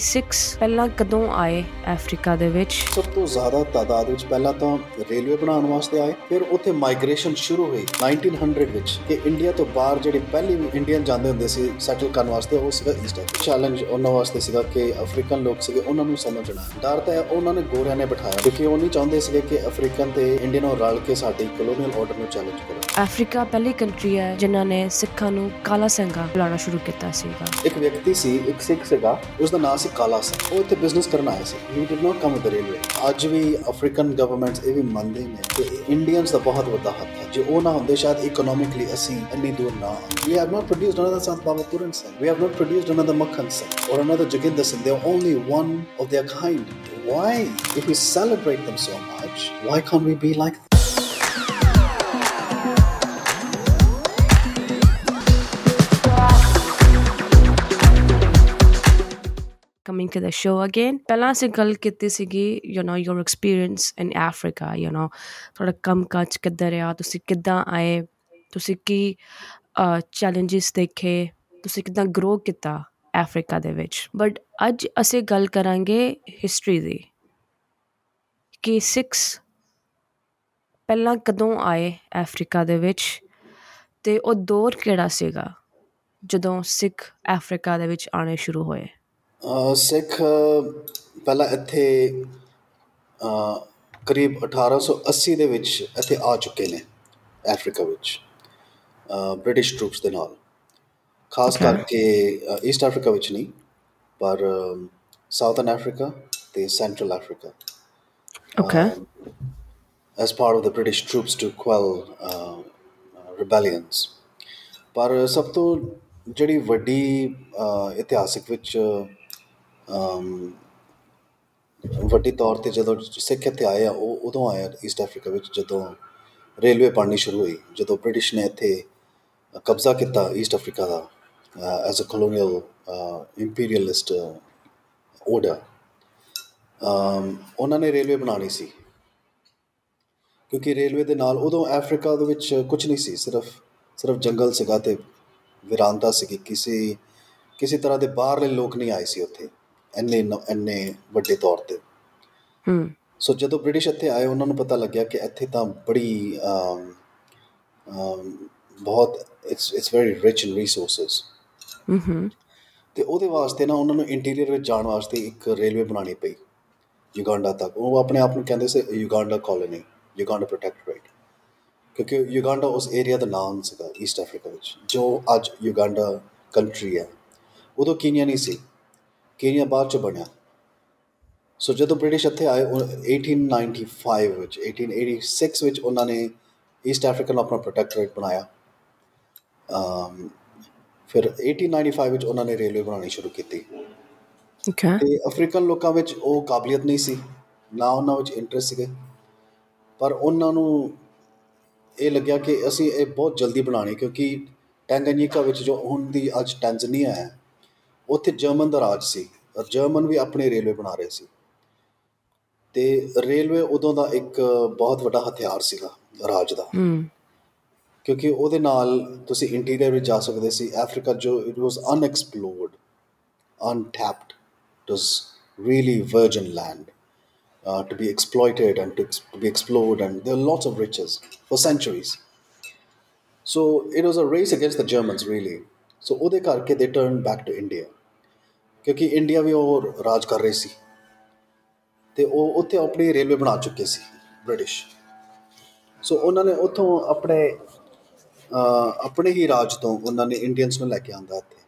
Six ਪਹਿਲਾਂ ਕਦੋਂ ਆਏ ਅਫਰੀਕਾ ਦੇ ਵਿੱਚ? ਸਭ ਤੋਂ ਜ਼ਿਆਦਾ ਤਾਦਾਦ ਵਿੱਚ ਪਹਿਲਾਂ ਤਾਂ ਰੇਲਵੇ ਬਣਾਉਣ ਵਾਸਤੇ ਆਏ ਫਿਰ ਉੱਥੇ ਮਾਈਗ੍ਰੇਸ਼ਨ ਸ਼ੁਰੂ ਹੋਈ 1900 ਵਿੱਚ ਕਿ ਇੰਡੀਆ ਤੋਂ ਬਾਹਰ ਜਿਹੜੇ ਪਹਿਲੇ ਇੰਡੀਅਨ ਜਾਂਦੇ ਹੁੰਦੇ ਸੀ ਸੈਟਲ ਕਰਨ ਵਾਸਤੇ ਉਹ ਸੀਗਾ ਈਸਟ ਚੈਲੰਜ ਉਹਨਾਂ ਵਾਸਤੇ ਸੀਗਾ ਕਿ ਅਫਰੀਕਨ ਲੋਕ ਸੀਗੇ ਉਹਨਾਂ ਨੂੰ ਸਮਝਣਾ ਡਰ ਤਾਂ ਉਹਨਾਂ ਨੇ ਗੋਰਿਆਂ ਨੇ ਬਿਠਾਇਆ। ਕਿਉਂਕਿ ਉਹ ਨਹੀਂ ਚਾਹੁੰਦੇ ਸੀਗੇ ਕਿ ਅਫਰੀਕਨ ਤੇ ਇੰਡੀਅਨ ਨੂੰ ਰਲ ਕੇ ਸਾਡੀ ਕਲੋਨੀਅਲ ਆਰਡਰ ਨੂੰ ਚੈਲੰਜ ਕਰਨ। ਅਫਰੀਕਾ ਪਹਿਲੀ ਕੰਟਰੀ ਹੈ ਜਿਨ੍ਹਾਂ ਨੇ ਸਿੱਖਾਂ ਨੂੰ ਕਾਲਾ ਸਿੰਘਾ ਬੁਲਾਉਣਾ ਸ਼ੁਰੂ ਕੀਤਾ ਸੀਗਾ। ਇੱਕ ਵਿਅਕਤੀ ਸੀ ਇੱਕ ਸਿੱਖ ਸੀਗਾ ਉਸ ਦਾ ਨਾਮ ਸੀ a kalasa. वो तो business करना है sir. You did not come with the railway. आज भी African governments ये भी मंदे ने ते Indians तो बहुत बता हाथ था. जो ओना होंदे शायद economically ऐसी अन्य दूर ना. We have not produced another Sant Babapuran Singh. We have not produced another Makhan Singh or another Joginder Singh. They are only one of their kind. Why? If we celebrate them so much, why can't we be like them? coming to the show again ਪਹਿਲਾਂ ਅਸੀਂ ਗੱਲ ਕੀਤੀ ਸੀਗੀ you know your experience in Africa you know ਤੁਹਾਡਾ ਕੰਮ ਕਾਜ ਕਿੱਦਾਂ ਰਿਹਾ ਤੁਸੀਂ ਕਿੱਦਾਂ ਆਏ ਤੁਸੀਂ ਕੀ ਚੈਲੰਜਸ ਦੇਖੇ ਤੁਸੀਂ ਕਿੱਦਾਂ ਗਰੋ ਕੀਤਾ ਅਫਰੀਕਾ ਦੇ ਵਿੱਚ ਬਟ ਅੱਜ ਅਸੀਂ ਗੱਲ ਕਰਾਂਗੇ ਹਿਸਟਰੀ ਦੀ ਕਿ ਸਿਕਸ ਪਹਿਲਾਂ ਕਦੋਂ ਆਏ ਅਫਰੀਕਾ ਦੇ ਵਿੱਚ ਤੇ ਉਹ ਦੌਰ ਕਿਹੜਾ ਸੀਗਾ ਜਦੋਂ ਸਿੱਖ ਅਫਰੀਕਾ ਦੇ ਵਿੱਚ ਆਣੇ ਸ਼ੁਰੂ ਹੋਏ ਅਹ ਸਿੱਖ ਪਹਿਲਾਂ ਇੱਥੇ ਕਰੀਬ 1880 ਦੇ ਵਿੱਚ ਇੱਥੇ ਆ ਚੁੱਕੇ ਨੇ ਅਫਰੀਕਾ ਵਿੱਚ ਬ੍ਰਿਟਿਸ਼ ਟਰੂਪਸ ਦੇ ਨਾਲ ਖਾਸ. ਕਰਕੇ ਈਸਟ ਅਫਰੀਕਾ ਵਿੱਚ ਨਹੀਂ ਪਰ ਸਾਊਥਰਨ ਅਫਰੀਕਾ ਤੇ central Africa okay of the British troops to quell uh, uh, rebellions. ਪਰ ਸਭ ਤੋਂ ਜਿਹੜੀ ਵੱਡੀ ਇਤਿਹਾਸਿਕ ਵਿੱਚ ਵੱਡੀ ਤੌਰ ਤੇ ਜਦੋਂ ਸਿੱਖ ਇੱਥੇ ਆਏ ਆ, ਉਹ ਉਦੋਂ ਆਇਆ ਈਸਟ ਅਫਰੀਕਾ ਵਿੱਚ ਜਦੋਂ ਰੇਲਵੇ ਬਣਨੀ ਸ਼ੁਰੂ ਹੋਈ, ਜਦੋਂ ਬ੍ਰਿਟਿਸ਼ ਨੇ ਇੱਥੇ ਕਬਜ਼ਾ ਕੀਤਾ East Africa the as a colonial imperialist order ਉਹਨਾਂ ਨੇ ਰੇਲਵੇ ਬਣਾਉਣੀ ਸੀ। ਕਿਉਂਕਿ ਰੇਲਵੇ ਦੇ ਨਾਲ ਉਦੋਂ ਅਫਰੀਕਾ ਦੇ ਵਿੱਚ ਕੁਝ ਨਹੀਂ ਸੀ, ਸਿਰਫ ਸਿਰਫ ਜੰਗਲ ਸੀਗਾ ਤੇ ਵਿਰਾਨਤਾ ਸੀਗੀ। ਕਿਸੇ ਕਿਸੇ ਤਰ੍ਹਾਂ ਦੇ ਬਾਹਰਲੇ ਲੋਕ ਨਹੀਂ ਆਏ ਸੀ ਉੱਥੇ। ਇੰਨੇ ਨ- ਇੰਨੇ ਵੱਡੇ ਤੌਰ ਤੇ। ਹਮ ਸੋ ਜਦੋਂ ਬ੍ਰਿਟਿਸ਼ ਇੱਥੇ ਆਏ ਉਹਨਾਂ ਨੂੰ ਪਤਾ ਲੱਗਿਆ ਕਿ ਇੱਥੇ ਤਾਂ ਬੜੀ ਬਹੁਤ it's it's very rich in resources hmm ਤੇ ਉਹਦੇ ਵਾਸਤੇ ਨਾ ਉਹਨਾਂ ਨੂੰ ਇੰਟੀਰੀਅਰ ਵਿੱਚ ਜਾਣ ਵਾਸਤੇ ਇੱਕ ਰੇਲਵੇ ਬਣਾਉਣੀ ਪਈ ਯੂਗਾਂਡਾ ਤੱਕ। ਉਹ ਆਪਣੇ ਆਪ ਨੂੰ ਕਹਿੰਦੇ ਸੀ ਯੂਗਾਂਡਾ ਕਾਲੋਨੀ ਯੂਗਾਂਡਾ ਪ੍ਰੋਟੈਕਟੋਰੇਟ ਕਿਉਂਕਿ ਯੂਗਾਂਡਾ ਉਸ ਏਰੀਆ ਦਾ ਨਾਮ ਸੀਗਾ ਈਸਟ ਅਫਰੀਕਾ ਵਿੱਚ ਜੋ ਅੱਜ ਯੂਗਾਂਡਾ ਕੰਟਰੀ ਹੈ। ਉਦੋਂ ਕੀਨੀਆ ਨਹੀਂ ਸੀ। ਕੀਨੀਆ ਬਾਅਦ ਚ ਬਣਿਆ? ਸੋ ਜਦੋਂ ਬ੍ਰਿਟਿਸ਼ ਇੱਥੇ ਆਏ ਉਹ 1895 ਵਿੱਚ 1886 ਵਿੱਚ ਉਹਨਾਂ ਨੇ ਈਸਟ ਅਫਰੀਕਾ ਨੂੰ ਆਪਣਾ ਪ੍ਰੋਟੈਕਟੋਰੇਟ ਬਣਾਇਆ। ਅਮ, ਫਿਰ 1895 ਵਿੱਚ ਉਹਨਾਂ ਨੇ ਰੇਲਵੇ ਬਣਾਉਣੀ ਸ਼ੁਰੂ ਕੀਤੀ। ਓਕੇ ਤੇ ਅਫਰੀਕਨ ਲੋਕਾਂ ਵਿੱਚ ਉਹ ਕਾਬਲੀਅਤ ਨਹੀਂ ਸੀ ਨਾ ਉਹਨਾਂ ਵਿੱਚ ਇੰਟਰਸਟ ਸੀਗੇ। ਪਰ ਉਹਨਾਂ ਨੂੰ ਇਹ ਲੱਗਿਆ ਕਿ ਅਸੀਂ ਇਹ ਬਹੁਤ ਜਲਦੀ ਬਣਾਣੀ ਕਿਉਂਕਿ ਟੈਂਗਨਿਕਾ ਵਿੱਚ ਜੋ ਹੁਣ ਦੀ ਅੱਜ ਟੈਂਜ਼ਨੀਆ ਹੈ ਉੱਥੇ ਜਰਮਨ ਦਾ ਰਾਜ ਸੀ ਔਰ ਜਰਮਨ ਵੀ ਆਪਣੇ ਰੇਲਵੇ ਬਣਾ ਰਹੇ ਸੀ ਤੇ ਰੇਲਵੇ ਉਦੋਂ ਦਾ ਇੱਕ ਬਹੁਤ ਵੱਡਾ ਹਥਿਆਰ ਸੀਗਾ ਰਾਜ ਦਾ ਕਿਉਂਕਿ ਉਹਦੇ ਨਾਲ ਤੁਸੀਂ ਇੰਟੀਰੀਅਰ ਵਿੱਚ ਜਾ ਸਕਦੇ ਸੀ ਅਫਰੀਕਾ ਜੋ it was unexplored virgin land uh, to be exploited and to, ex- to be explored and there are lots of riches for centuries so it was a race against the germans really so ਉਹਦੇ ਕਰਕੇ they turned back to india ਕਿਉਂਕਿ India ਵੀ ਉਹ ਰਾਜ ਕਰ ਰਹੀ ਸੀ। ਤੇ ਉਹ ਉੱਥੇ ਆਪਣੀ ਰੇਲਵੇ ਬਣਾ ਚੁੱਕੇ ਸੀ ਬ੍ਰਿਟਿਸ਼। ਸੋ ਉਹਨਾਂ ਨੇ ਉੱਥੋਂ ਆਪਣੇ ਆਪਣੇ ਹੀ ਰਾਜ ਤੋਂ ਉਹਨਾਂ ਨੇ ਇੰਡੀਅਨਸ ਨੂੰ ਲੈ ਕੇ ਆਂਦਾ ਇੱਥੇ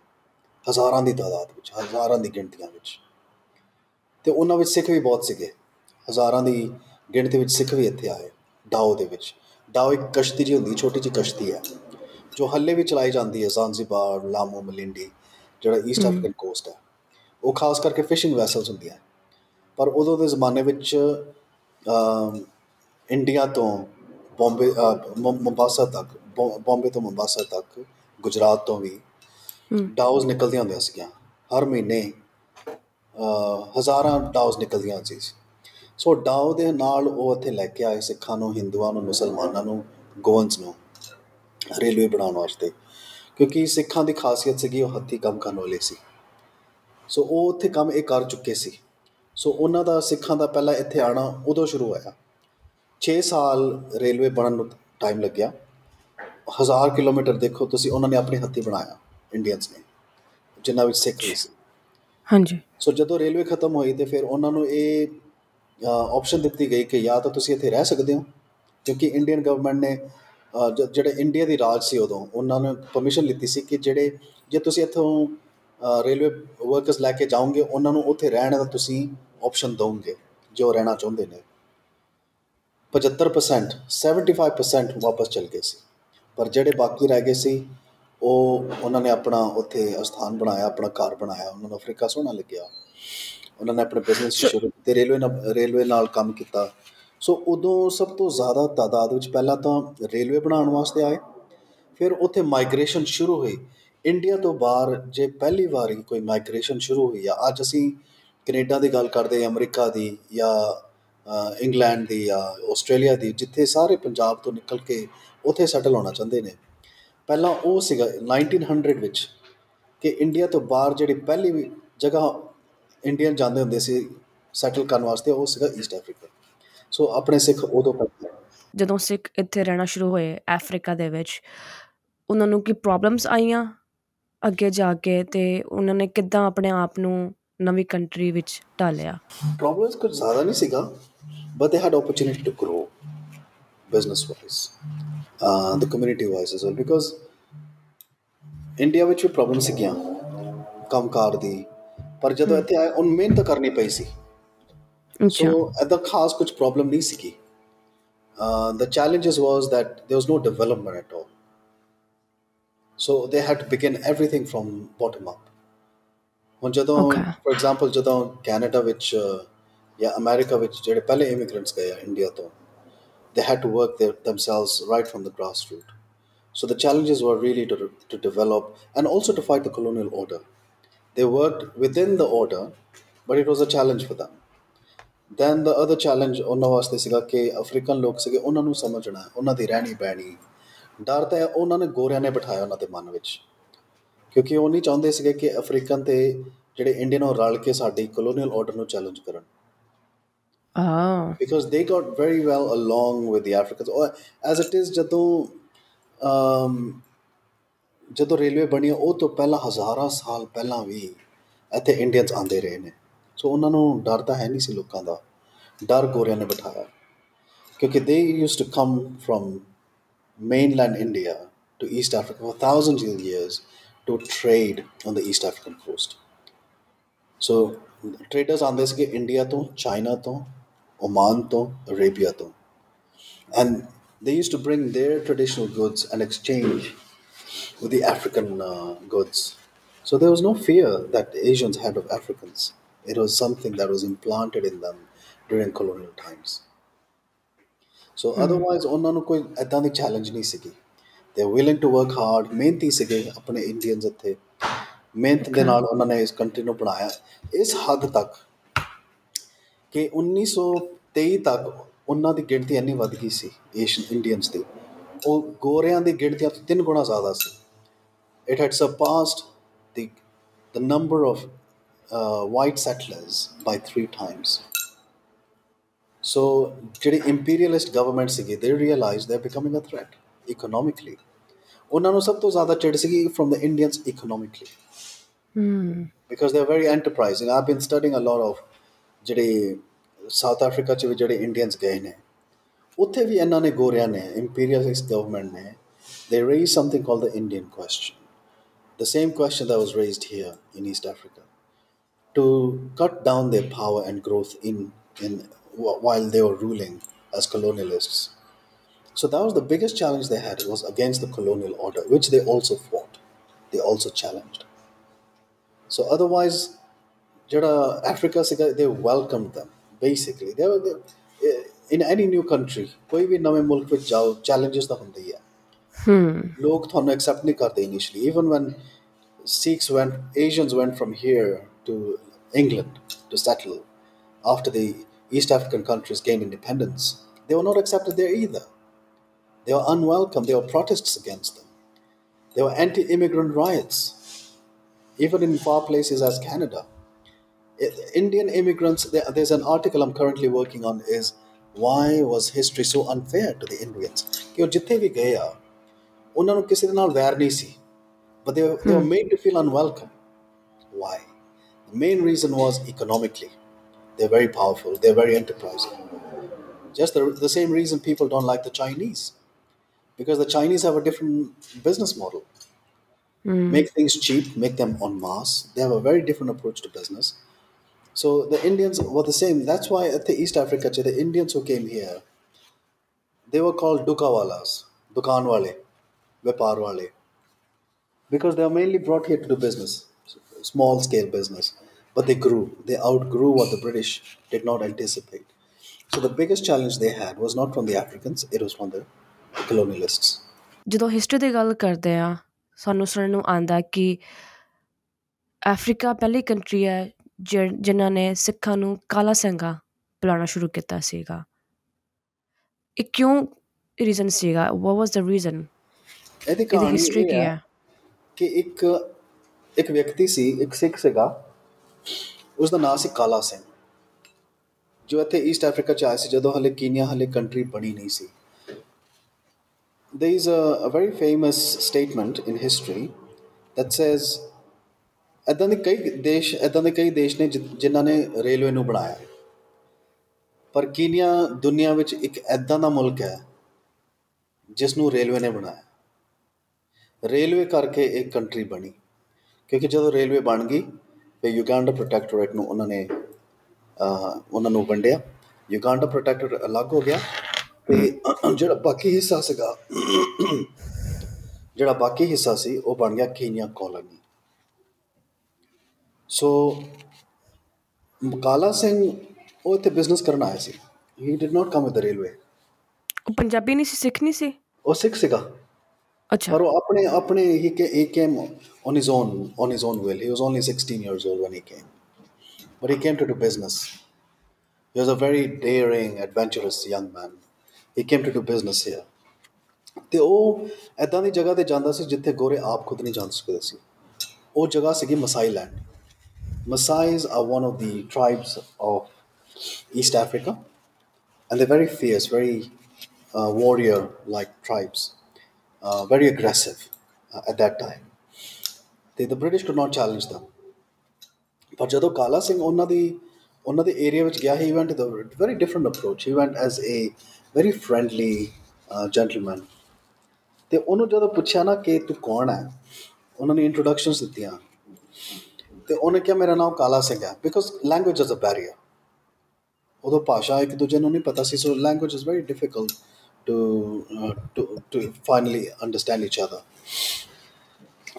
ਹਜ਼ਾਰਾਂ ਦੀ ਤਾਦਾਦ ਵਿੱਚ ਹਜ਼ਾਰਾਂ ਦੀ ਗਿਣਤੀਆਂ ਵਿੱਚ। ਤੇ ਉਹਨਾਂ ਵਿੱਚ ਸਿੱਖ ਵੀ ਬਹੁਤ ਸੀਗੇ ਹਜ਼ਾਰਾਂ ਦੀ ਗਿਣਤੀ ਵਿੱਚ ਸਿੱਖ ਵੀ ਇੱਥੇ ਆਏ ਡਾਓ ਦੇ ਵਿੱਚ। ਡਾਓ ਇੱਕ ਕਸ਼ਤੀ ਜੀ ਹੁੰਦੀ ਛੋਟੀ ਜਿਹੀ ਕਸ਼ਤੀ ਹੈ ਜੋ ਹੱਲੇ ਵੀ ਚਲਾਈ ਜਾਂਦੀ ਹੈ ਜ਼ੰਜ਼ੀਬਾਰ ਲਾਮੋ ਮਲਿੰਡੀ ਜਿਹੜਾ ਈਸਟ ਅਫਰੀਕਨ ਕੋਸਟ ਹੈ। ਉਹ ਖਾਸ ਕਰਕੇ ਫਿਸ਼ਿੰਗ ਵੈਸਲਸ ਹੁੰਦੀਆਂ। ਪਰ ਉਦੋਂ ਦੇ ਜ਼ਮਾਨੇ ਵਿੱਚ ਇੰਡੀਆ ਤੋਂ ਬੰਬੇ ਮੁੰਬਾਸਾ ਤੱਕ ਬੰਬੇ ਤੋਂ ਮੁੰਬਾਸਾ ਤੱਕ ਗੁਜਰਾਤ ਤੋਂ ਵੀ ਡਾਊਜ਼ ਨਿਕਲਦੀਆਂ ਹੁੰਦੀਆਂ ਸੀਗੀਆਂ। ਹਰ ਮਹੀਨੇ ਅ, ਹਜ਼ਾਰਾਂ ਡਾਊਜ਼ ਨਿਕਲਦੀਆਂ ਸੀ। ਸੋ ਡਾਊ ਦੇ ਨਾਲ ਉਹ ਇੱਥੇ ਲੈ ਕੇ ਆਏ ਸਿੱਖਾਂ ਨੂੰ ਹਿੰਦੂਆਂ ਨੂੰ ਮੁਸਲਮਾਨਾਂ ਨੂੰ ਗੋਵਨਸ ਨੂੰ ਰੇਲਵੇ ਬਣਾਉਣ ਵਾਸਤੇ। ਕਿਉਂਕਿ ਸਿੱਖਾਂ ਦੀ ਖਾਸੀਅਤ ਸੀਗੀ ਉਹ ਹੱਥੀਂ ਕੰਮ ਕਰਨ ਵਾਲੇ ਸੀ। ਸੋ ਉਹ ਉੱਥੇ ਕੰਮ ਇਹ ਕਰ ਚੁੱਕੇ ਸੀ। ਸੋ ਉਹਨਾਂ ਦਾ ਸਿੱਖਾਂ ਦਾ ਪਹਿਲਾਂ ਇੱਥੇ ਆਣਾ ਉਦੋਂ ਸ਼ੁਰੂ ਹੋਇਆ। 6 ਸਾਲ ਰੇਲਵੇ ਬਣਨ ਨੂੰ ਟਾਈਮ ਲੱਗਿਆ। ਹਜ਼ਾਰ ਕਿਲੋਮੀਟਰ ਦੇਖੋ ਤੁਸੀਂ ਉਹਨਾਂ ਨੇ ਆਪਣੇ ਹੱਥੀ ਬਣਾਇਆ ਇੰਡੀਅਨਸ ਨੇ ਜਿਨ੍ਹਾਂ ਵਿੱਚ ਸਿੱਖ ਸੀ। ਹਾਂਜੀ। ਸੋ ਜਦੋਂ ਰੇਲਵੇ ਖਤਮ ਹੋਈ ਤੇ ਫਿਰ ਉਹਨਾਂ ਨੂੰ ਇਹ ਆਪਸ਼ਨ ਦਿੱਤੀ ਗਈ ਕਿ ਜਾਂ ਤਾਂ ਤੁਸੀਂ ਇੱਥੇ ਰਹਿ ਸਕਦੇ ਹੋ ਕਿਉਂਕਿ ਇੰਡੀਅਨ ਗਵਰਨਮੈਂਟ ਨੇ ਜਿਹੜੇ ਇੰਡੀਆ ਦੀ ਰਾਜ ਸੀ ਉਦੋਂ ਉਹਨਾਂ ਨੇ ਪਰਮਿਸ਼ਨ ਲਿੱਤੀ ਸੀ ਕਿ ਜਿਹੜੇ ਜੇ ਤੁਸੀਂ ਇੱਥੋਂ ਰੇਲਵੇ ਵਰਕਰਸ ਲੈ ਕੇ ਜਾਓਗੇ ਉਹਨਾਂ ਨੂੰ ਉੱਥੇ ਰਹਿਣ ਦਾ ਤੁਸੀਂ ਆਪਸ਼ਨ ਦੋਗੇ ਜੋ ਰਹਿਣਾ ਚਾਹੁੰਦੇ ਨੇ। 75% 75% ਵਾਪਸ ਚਲ ਗਏ ਸੀ। ਪਰ ਜਿਹੜੇ ਬਾਕੀ ਰਹਿ ਗਏ ਸੀ ਉਹ ਉਹਨਾਂ ਨੇ ਆਪਣਾ ਉੱਥੇ ਅਸਥਾਨ ਬਣਾਇਆ ਆਪਣਾ ਘਰ ਬਣਾਇਆ ਉਹਨਾਂ ਨੂੰ ਅਫਰੀਕਾ ਸੋਹਣਾ ਲੱਗਿਆ। ਉਹਨਾਂ ਨੇ ਆਪਣੇ ਬਿਜ਼ਨਸ ਸ਼ੁਰੂ ਕੀਤੇ ਰੇਲਵੇ ਨਾਲ ਰੇਲਵੇ ਨਾਲ ਕੰਮ ਕੀਤਾ। ਸੋ ਉਦੋਂ ਸਭ ਤੋਂ ਜ਼ਿਆਦਾ ਤਾਦਾਦ ਵਿੱਚ ਪਹਿਲਾਂ ਤਾਂ ਰੇਲਵੇ ਬਣਾਉਣ ਵਾਸਤੇ ਆਏ। ਫਿਰ ਉੱਥੇ ਮਾਈਗ੍ਰੇਸ਼ਨ ਸ਼ੁਰੂ ਹੋਈ। ਇੰਡੀਆ ਤੋਂ ਬਾਹਰ ਜੇ ਪਹਿਲੀ ਵਾਰੀ ਕੋਈ ਮਾਈਗ੍ਰੇਸ਼ਨ ਸ਼ੁਰੂ ਹੋਈ ਆ ਅੱਜ ਅਸੀਂ ਕੈਨੇਡਾ ਦੀ ਗੱਲ ਕਰਦੇ ਹਾਂ ਅਮਰੀਕਾ ਦੀ ਜਾਂ ਅ, ਇੰਗਲੈਂਡ ਦੀ ਜਾਂ ਆਸਟ੍ਰੇਲੀਆ ਦੀ ਜਿੱਥੇ ਸਾਰੇ ਪੰਜਾਬ ਤੋਂ ਨਿਕਲ ਕੇ ਉੱਥੇ ਸੈਟਲ ਹੋਣਾ ਚਾਹੁੰਦੇ ਨੇ। ਪਹਿਲਾਂ ਉਹ ਸੀਗਾ 1900 ਵਿੱਚ ਕਿ ਇੰਡੀਆ ਤੋਂ ਬਾਹਰ ਜਿਹੜੀ ਪਹਿਲੀ ਵੀ ਜਗ੍ਹਾ ਇੰਡੀਅਨ ਜਾਂਦੇ ਹੁੰਦੇ ਸੀ ਸੈਟਲ ਕਰਨ ਵਾਸਤੇ ਉਹ ਸੀਗਾ ਈਸਟ ਅਫਰੀਕਾ ਸੋ ਆਪਣੇ ਸਿੱਖ ਉਦੋਂ ਪੱਕੇ ਜਦੋਂ ਸਿੱਖ ਇੱਥੇ ਰਹਿਣਾ ਸ਼ੁਰੂ ਹੋਏ ਅਫਰੀਕਾ ਦੇ ਵਿੱਚ ਉਹਨਾਂ ਨੂੰ ਕੀ ਪ੍ਰੋਬਲਮਸ ਆਈਆਂ? ਅੱਗੇ ਜਾ ਕੇ ਅਤੇ ਉਹਨਾਂ ਨੇ ਕਿੱਦਾਂ ਆਪਣੇ ਆਪ ਨੂੰ ਨਵੀਂ ਕੰਟਰੀ ਵਿੱਚ ਢਾਲਿਆ? ਪ੍ਰੋਬਲਮਸ ਕੁਝ ਜ਼ਿਆਦਾ ਨਹੀਂ ਸੀਗਾ but they had opportunity to grow business wise the community wise as well because India ਵਿੱਚ ਵੀ ਪ੍ਰੋਬਲਮ ਸੀਗੀਆਂ ਕੰਮਕਾਰ ਦੀ ਪਰ ਜਦੋਂ ਇੱਥੇ ਆਏ ਉਹਨ ਮਿਹਨਤ ਕਰਨੀ ਪਈ ਸੀ। ਸੋ ਐਦਾ ਖਾਸ ਕੁਝ ਪ੍ਰੋਬਲਮ ਨਹੀਂ ਸੀਗੀ। The challenges was that there was no development at all so they had to begin everything from bottom up ਹੁਣ ਜਦੋਂ Okay. ਫੋਰ ਐਗਜ਼ਾਮਪਲ ਜਦੋਂ ਕੈਨੇਡਾ ਵਿੱਚ ਅਹ, ਜਾਂ ਅਮਰੀਕਾ ਵਿੱਚ ਜਿਹੜੇ ਪਹਿਲੇ ਇਮੀਗ੍ਰੈਂਟਸ ਗਏ ਆ ਇੰਡੀਆ ਤੋਂ they had to work their, themselves right from the grassroots. So the challenges were really to, to develop and also to fight the colonial order. They worked within the order, but it was a challenge for them. Then the other challenge ਉਹਨਾਂ ਵਾਸਤੇ ਸੀਗਾ ਕਿ African ਲੋਕ ਸੀਗੇ ਉਹਨਾਂ ਨੂੰ ਸਮਝਣਾ ਉਹਨਾਂ ਦੀ ਰਹਿਣੀ ਬਹਿਣੀ ਡਰ ਤਾਂ ਉਹਨਾਂ ਨੇ ਗੋਰਿਆਂ ਨੇ ਬਿਠਾਇਆ ਉਹਨਾਂ ਦੇ ਮਨ ਵਿੱਚ। ਕਿਉਂਕਿ ਉਹ ਨਹੀਂ ਚਾਹੁੰਦੇ ਸੀਗੇ ਕਿ ਅਫਰੀਕਨ ਤੇ ਜਿਹੜੇ ਇੰਡੀਅਨ ਉਹ ਰਲ ਕੇ ਸਾਡੀ ਕਲੋਨੀਅਲ ਆਰਡਰ ਨੂੰ ਚੈਲੰਜ ਕਰਨ। ਆ because they got very well along with the Africans. Or as it is, ਜਦੋਂ um, ਜਦੋਂ ਰੇਲਵੇ ਬਣੀ ਉਹ ਤੋਂ ਪਹਿਲਾਂ ਹਜ਼ਾਰਾਂ ਸਾਲ ਪਹਿਲਾਂ ਵੀ ਇੱਥੇ ਇੰਡੀਅਨਸ ਆਉਂਦੇ ਰਹੇ ਨੇ। ਸੋ ਉਹਨਾਂ ਨੂੰ ਡਰ ਤਾਂ ਹੈ ਨਹੀਂ ਸੀ ਲੋਕਾਂ ਦਾ। ਡਰ ਗੋਰਿਆਂ ਨੇ ਬਿਠਾਇਆ। ਕਿਉਂਕਿ they used to come from mainland India to East Africa for thousands of years to trade on the East African coast. So traders ਆਉਂਦੇ ਸੀਗੇ ਇੰਡੀਆ ਤੋਂ ਚਾਈਨਾ ਤੋਂ ਓਮਾਨ ਤੋਂ ਅਰੇਬੀਆ ਤੋਂ and they used to bring their traditional goods and exchange with the African uh, goods. So there was no fear that Asians had of Africans. It was something that was implanted in them during colonial times. So otherwise ਉਹਨਾਂ ਨੂੰ ਕੋਈ ਐਦਾਂ ਦੀ challenge ਨਹੀਂ ਸੀਗੀ। ਦੇ willing to work hard ਮਿਹਨਤੀ ਸੀਗੇ ਆਪਣੇ ਇੰਡੀਅਨਸ ਇੱਥੇ। ਮਿਹਨਤ ਦੇ ਨਾਲ ਉਹਨਾਂ ਨੇ ਇਸ ਕੰਟਰੀ ਨੂੰ ਬਣਾਇਆ। ਇਸ ਹੱਦ ਤੱਕ ਕਿ 1923 ਤੱਕ ਉਹਨਾਂ ਦੀ ਗਿਣਤੀ ਇੰਨੀ ਵੱਧ ਗਈ ਸੀ ਏਸ਼ੀਅਨ ਇੰਡੀਅਨਸ ਦੀ। ਉਹ ਗੋਰਿਆਂ ਦੀ ਗਿਣਤੀ ਤੋਂ ਤਿੰਨ ਗੁਣਾ ਜ਼ਿਆਦਾ ਸੀ। It had surpassed the, the number of uh, white settlers by three times. So, ਜਿਹੜੀ imperialist government ਸੀਗੀ they realized they're becoming a threat economically. ਉਹਨਾਂ ਨੂੰ ਸਭ ਤੋਂ ਜ਼ਿਆਦਾ ਚਿੜ ਸੀਗੀ from the Indians economically hmm because they're very enterprising. I've been studying a lot of ਜਿਹੜੇ ਸਾਊਥ ਅਫਰੀਕਾ ਚ ਵੀ ਜਿਹੜੇ ਇੰਡੀਅਨਸ ਗਏ ਨੇ ਉੱਥੇ ਵੀ ਇਹਨਾਂ ਨੇ ਗੋਰਿਆਂ ਨੇ imperialist government ਨੇ they raised something called the Indian question. The same question that was raised here in East Africa to cut down their power and growth in, in wh- while they were ruling as colonialists. So that was the biggest challenge they had was against the colonial order, which they also fought. They also challenged. So otherwise, Jada Africa ਸੀਗਾ, they welcomed them basically. They were they, in any new country, ਕੋਈ ਵੀ ਨਵੇਂ ਮੁਲਕ ਵਿੱਚ ਜਾਓ challenges ਤਾਂ ਹੁੰਦੇ ਹੀ ਆ ਹਮ ਲੋਕ ਤੁਹਾਨੂੰ accept ਨਹੀਂ ਕਰਦੇ initially even when Sikhs went Asians went from here to England to settle after the East African countries gained independence they were not accepted there either they were unwelcome there were protests against them there were anti-immigrant riots even in far places as Canada Indian immigrants, there, there's an article I'm currently working on is why was history so unfair to the Indians? ਕਿ ਉਹ ਜਿੱਥੇ ਵੀ ਗਏ ਆ ਉਹਨਾਂ ਨੂੰ ਕਿਸੇ ਦੇ ਨਾਲ ਵੈਰ ਨਹੀਂ ਸੀ but they, were- they were made to feel unwelcome. Why? The main reason was economically. They're very powerful, they're very enterprising. Just the, the same reason people don't like the Chinese. Because the Chinese have a different business model. Hmm. Make things cheap, make them en masse. They have a very different approach to business. So the Indians were the same. That's why at the East Africa, the Indians who came here, they were called dukawalas, dukan wale, vepar wale, because they were mainly brought here to do business, small scale business. But they grew. They outgrew what the British did not anticipate. So the biggest challenge they had was not from the Africans; it was from the, the colonialists. ਜਦੋਂ history ਦੀ ਗੱਲ ਕਰਦੇ ਆ ਸਾਨੂੰ ਸੁਣਨ ਨੂੰ ਆਂਦਾ ਕਿ ਅਫਰੀਕਾ ਪਹਿਲੀ ਕੰਟਰੀ ਹੈ ਜਿਨ੍ਹਾਂ ਨੇ ਸਿੱਖਾਂ ਨੂੰ ਕਾਲਾ ਸਿੰਘਾ ਬੁਲਾਉਣਾ ਸ਼ੁਰੂ ਕੀਤਾ ਸੀਗਾ ਇਹ ਕਿਉਂ ਰੀਜ਼ਨ ਸੀਗਾ ਵਾਟ ਵਾਸ ਦ ਰੀਜ਼ਨ ਇਹਦੀ ਹਿਸਟਰੀ ਕੀ ਹੈ ਕਿ ਇੱਕ ਇੱਕ ਵਿਅਕਤੀ ਸੀ ਇੱਕ ਸਿੱਖ ਸੀਗਾ ਉਸ ਦਾ ਨਾਮ ਸੀ ਕਾਲਾ ਸਿੰਘ। ਜੋ ਇੱਥੇ ਈਸਟ ਅਫਰੀਕਾ ਚ ਆਇਆ ਸੀ ਜਦੋਂ ਹਲੇ ਕੀਨੀਆ ਹਲੇ ਕੰਟਰੀ ਬਣੀ ਨਹੀਂ ਸੀ। There is a, a very famous statement in history that says ਇੱਦਾਂ ਦੇ ਕਈ ਦੇਸ਼ ਇੱਦਾਂ ਦੇ ਕਈ ਦੇਸ਼ ਨੇ ਜਿ- ਜਿਨ੍ਹਾਂ ਨੇ ਰੇਲਵੇ ਨੂੰ ਬਣਾਇਆ। ਪਰ ਕੀਨੀਆ ਦੁਨੀਆ ਵਿੱਚ ਇੱਕ ਇੱਦਾਂ ਦਾ ਮੁਲਕ ਹੈ ਜਿਸ ਨੂੰ ਰੇਲਵੇ ਨੇ ਬਣਾਇਆ। ਰੇਲਵੇ ਕਰਕੇ ਇੱਕ ਕੰਟਰੀ ਬਣੀ। ਕਿਉਂਕਿ ਜਦੋਂ ਰੇਲਵੇ ਬਣ ਗਈ ਫਿਰ ਯੂਗਾਂਡਾ ਪ੍ਰੋਟੈਕਟੋਰੇਟ ਨੂੰ ਉਹਨਾਂ ਨੇ ਉਹਨਾਂ ਨੂੰ ਵੰਡਿਆ। ਯੂਗਾਂਡਾ ਪ੍ਰੋਟੈਕਟੋਰੇਟ ਅਲੱਗ ਹੋ ਗਿਆ ਤੇ ਜਿਹੜਾ ਬਾਕੀ ਹਿੱਸਾ ਸੀਗਾ ਜਿਹੜਾ ਬਾਕੀ ਹਿੱਸਾ ਸੀ ਉਹ ਬਣ ਗਿਆ ਕੀਨੀਆ ਕਾਲੋਨੀ ਸੋ ਕਾਲਾ ਸਿੰਘ ਉਹ ਇੱਥੇ ਬਿਜ਼ਨਸ ਕਰਨ ਆਇਆ ਸੀ। He did not come with the railway ਉਹ ਪੰਜਾਬੀ ਨਹੀਂ ਸੀ ਸਿੱਖ ਨਹੀਂ ਸੀ? ਉਹ ਸਿੱਖ ਸੀਗਾ। ਅੱਛਾ ਪਰ ਉਹ ਆਪਣੇ ਆਪਣੇ he ca- he came on his own on his own will. He was only 16 years old when he came, but he came to do business. He was a very daring, adventurous young man. He came to do business here. ਤੇ ਉਹ ਐਦਾਂ ਦੀ ਜਗ੍ਹਾ ਤੇ ਜਾਂਦਾ ਸੀ ਜਿੱਥੇ ਗੋਰੇ ਆਪ ਖੁਦ ਨਹੀਂ ਜਾ ਸਕਦੇ ਸੀ ਉਹ ਜਗ੍ਹਾ ਸੀਗੀ ਮਸਾਈ land Masais are one of the tribes of East Africa, and they're very fierce, very uh, warrior-like tribes uh, very aggressive uh, at that time. They, the British could not challenge them. ਪਰ ਜਦੋਂ ਕਾਲਾ ਸਿੰਘ ਉਹਨਾਂ ਦੀ ਉਹਨਾਂ ਦੇ area ਵਿੱਚ ਗਿਆ he went the very different approach he went as a very friendly gentleman ਤੇ ਉਹਨੂੰ ਜਦੋਂ ਪੁੱਛਿਆ ਨਾ ਕਿ ਤੂੰ ਕੌਣ ਹੈ ਉਹਨਾਂ ਨੇ ਇੰਟਰੋਡਕਸ਼ਨਸ ਦਿੱਤੀਆਂ ਤੇ ਉਹਨੇ ਕਿਹਾ ਮੇਰਾ ਨਾਮ ਕਾਲਾ ਸਿੰਘ ਹੈ because language is a barrier ਉਦੋਂ ਭਾਸ਼ਾ ਇੱਕ ਦੂਜੇ ਨੂੰ ਨਹੀਂ ਪਤਾ ਸੀ so language is very difficult to to to finally understand each other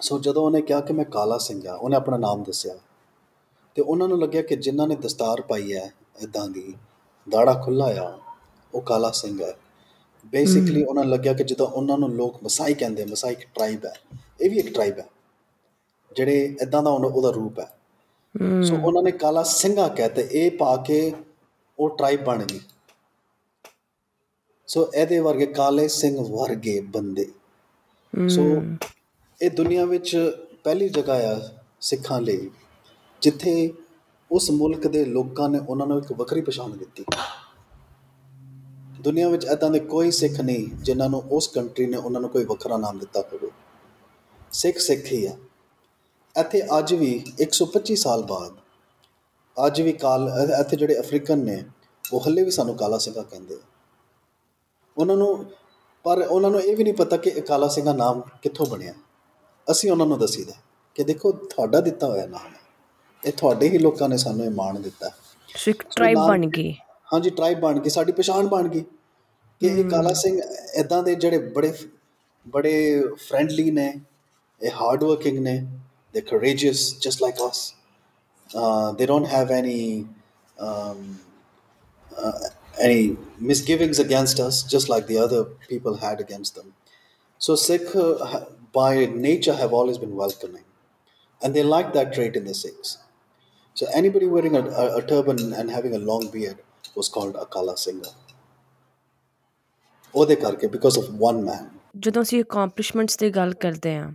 so ਜਦੋਂ ਉਹਨੇ ਕਿਹਾ ਕਿ ਮੈਂ ਕਾਲਾ ਸਿੰਘ ਆ ਉਹਨੇ ਆਪਣਾ ਨਾਮ ਦੱਸਿਆ। ਤੇ ਉਹਨਾਂ ਨੂੰ ਲੱਗਿਆ ਕਿ ਜਿਨ੍ਹਾਂ ਨੇ ਦਸਤਾਰ ਪਾਈ ਹੈ ਇਦਾਂ ਦੀ ਦਾੜਾ ਖੁੱਲਾ ਆ ਉਹ ਕਾਲਾ ਸਿੰਘ ਹੈ। ਬੇਸਿਕਲੀ ਉਹਨਾਂ ਲੱਗਿਆ ਕਿ ਜਦੋਂ ਉਹਨਾਂ ਨੂੰ ਲੋਕ ਮਸਾਈ ਕਹਿੰਦੇ ਮਸਾਈ ਇੱਕ ਟ੍ਰਾਈਬ ਹੈ। ਇਹ ਵੀ ਇੱਕ ਟ੍ਰਾਈਬ ਹੈ। ਜਿਹੜੇ ਇਦਾਂ ਦਾ ਉਹਦਾ ਰੂਪ ਹੈ। ਸੋ ਉਹਨਾਂ ਨੇ ਕਾਲਾ ਸਿੰਘਾ ਕਹਤੇ ਇਹ ਪਾ ਕੇ ਉਹ ਟ੍ਰਾਈਬ ਬਣ ਗਈ। ਸੋ ਇਹਦੇ ਵਰਗੇ ਕਾਲੇ ਸਿੰਘ ਵਰਗੇ ਬੰਦੇ। ਸੋ ਇਹ ਦੁਨੀਆ ਵਿੱਚ ਪਹਿਲੀ ਜਗ੍ਹਾ ਆ ਸਿੱਖਾਂ ਲਈ, ਜਿੱਥੇ ਉਸ ਮੁਲਕ ਦੇ ਲੋਕਾਂ ਨੇ ਉਹਨਾਂ ਨੂੰ ਇੱਕ ਵੱਖਰੀ ਪਛਾਣ ਦਿੱਤੀ। ਦੁਨੀਆ ਵਿੱਚ ਐਦਾਂ ਦੇ ਕੋਈ ਸਿੱਖ ਨਹੀਂ, ਜਿਨ੍ਹਾਂ ਨੂੰ ਉਸ ਕੰਟਰੀ ਨੇ ਉਹਨਾਂ ਨੂੰ ਕੋਈ ਵੱਖਰਾ ਨਾਮ ਦਿੱਤਾ ਹੋਵੇ। ਸਿੱਖ ਸਿੱਖ ਹੀ ਆ। ਇੱਥੇ ਅੱਜ ਵੀ 125 ਸਾਲ ਬਾਅਦ, ਅੱਜ ਵੀ ਕਾਲ ਇ- ਇੱਥੇ ਜਿਹੜੇ ਅਫਰੀਕਨ ਨੇ, ਉਹ ਹੱਲੇ ਵੀ ਸਾਨੂੰ ਕਾਲਾ ਸਿੰਘਾ ਕਹਿੰਦੇ ਆ। ਉਹਨਾਂ ਨੂੰ ਪਰ ਉਹਨਾਂ ਨੂੰ ਇਹ ਵੀ ਨਹੀਂ ਪਤਾ ਕਿ ਕਾਲਾ ਸਿੰਘਾ ਨਾਮ ਕਿੱਥੋਂ ਬਣਿਆ। ਅਸੀਂ ਉਹਨਾਂ ਨੂੰ ਦੱਸੀਦਾ ਕਿ ਦੇਖੋ ਤੁਹਾਡਾ ਦਿੱਤਾ ਹੋਇਆ ਨਾਮ ਹੈ। ਇਹ ਤੁਹਾਡੇ ਹੀ ਲੋਕਾਂ ਨੇ ਸਾਨੂੰ ਇਹ ਮਾਣ ਦਿੱਤਾ। ਸੋ ਇੱਕ ਟ੍ਰਾਈਬ ਬਣ ਗਈ ਹਾਂਜੀ ਟ੍ਰਾਈਬ ਬਣ ਗਈ ਸਾਡੀ ਪਛਾਣ ਬਣ ਗਈ ਕਿ ਇਹ ਕਾਲਾ ਸਿੰਘ ਇਦਾਂ ਦੇ ਜਿਹੜੇ ਬੜੇ ਬੜੇ ਫ੍ਰੈਂਡਲੀ ਨੇ ਇਹ ਹਾਰਡ ਵਰਕਿੰਗ ਨੇ ਦੇ just like us uh, they don't have any um, uh, any misgivings against us just like the other people had against them so sikh uh, ha- by nature have always been welcoming and they like that trait in the sikhs so anybody wearing a, a, a turban and having a long beard was called a kala singha ਉਹਦੇ ਕਰਕੇ because of one man ਜਦੋਂ ਅਸੀਂ ਅਕੰਪਲਿਸ਼ਮੈਂਟਸ ਦੀ ਗੱਲ ਕਰਦੇ ਹਾਂ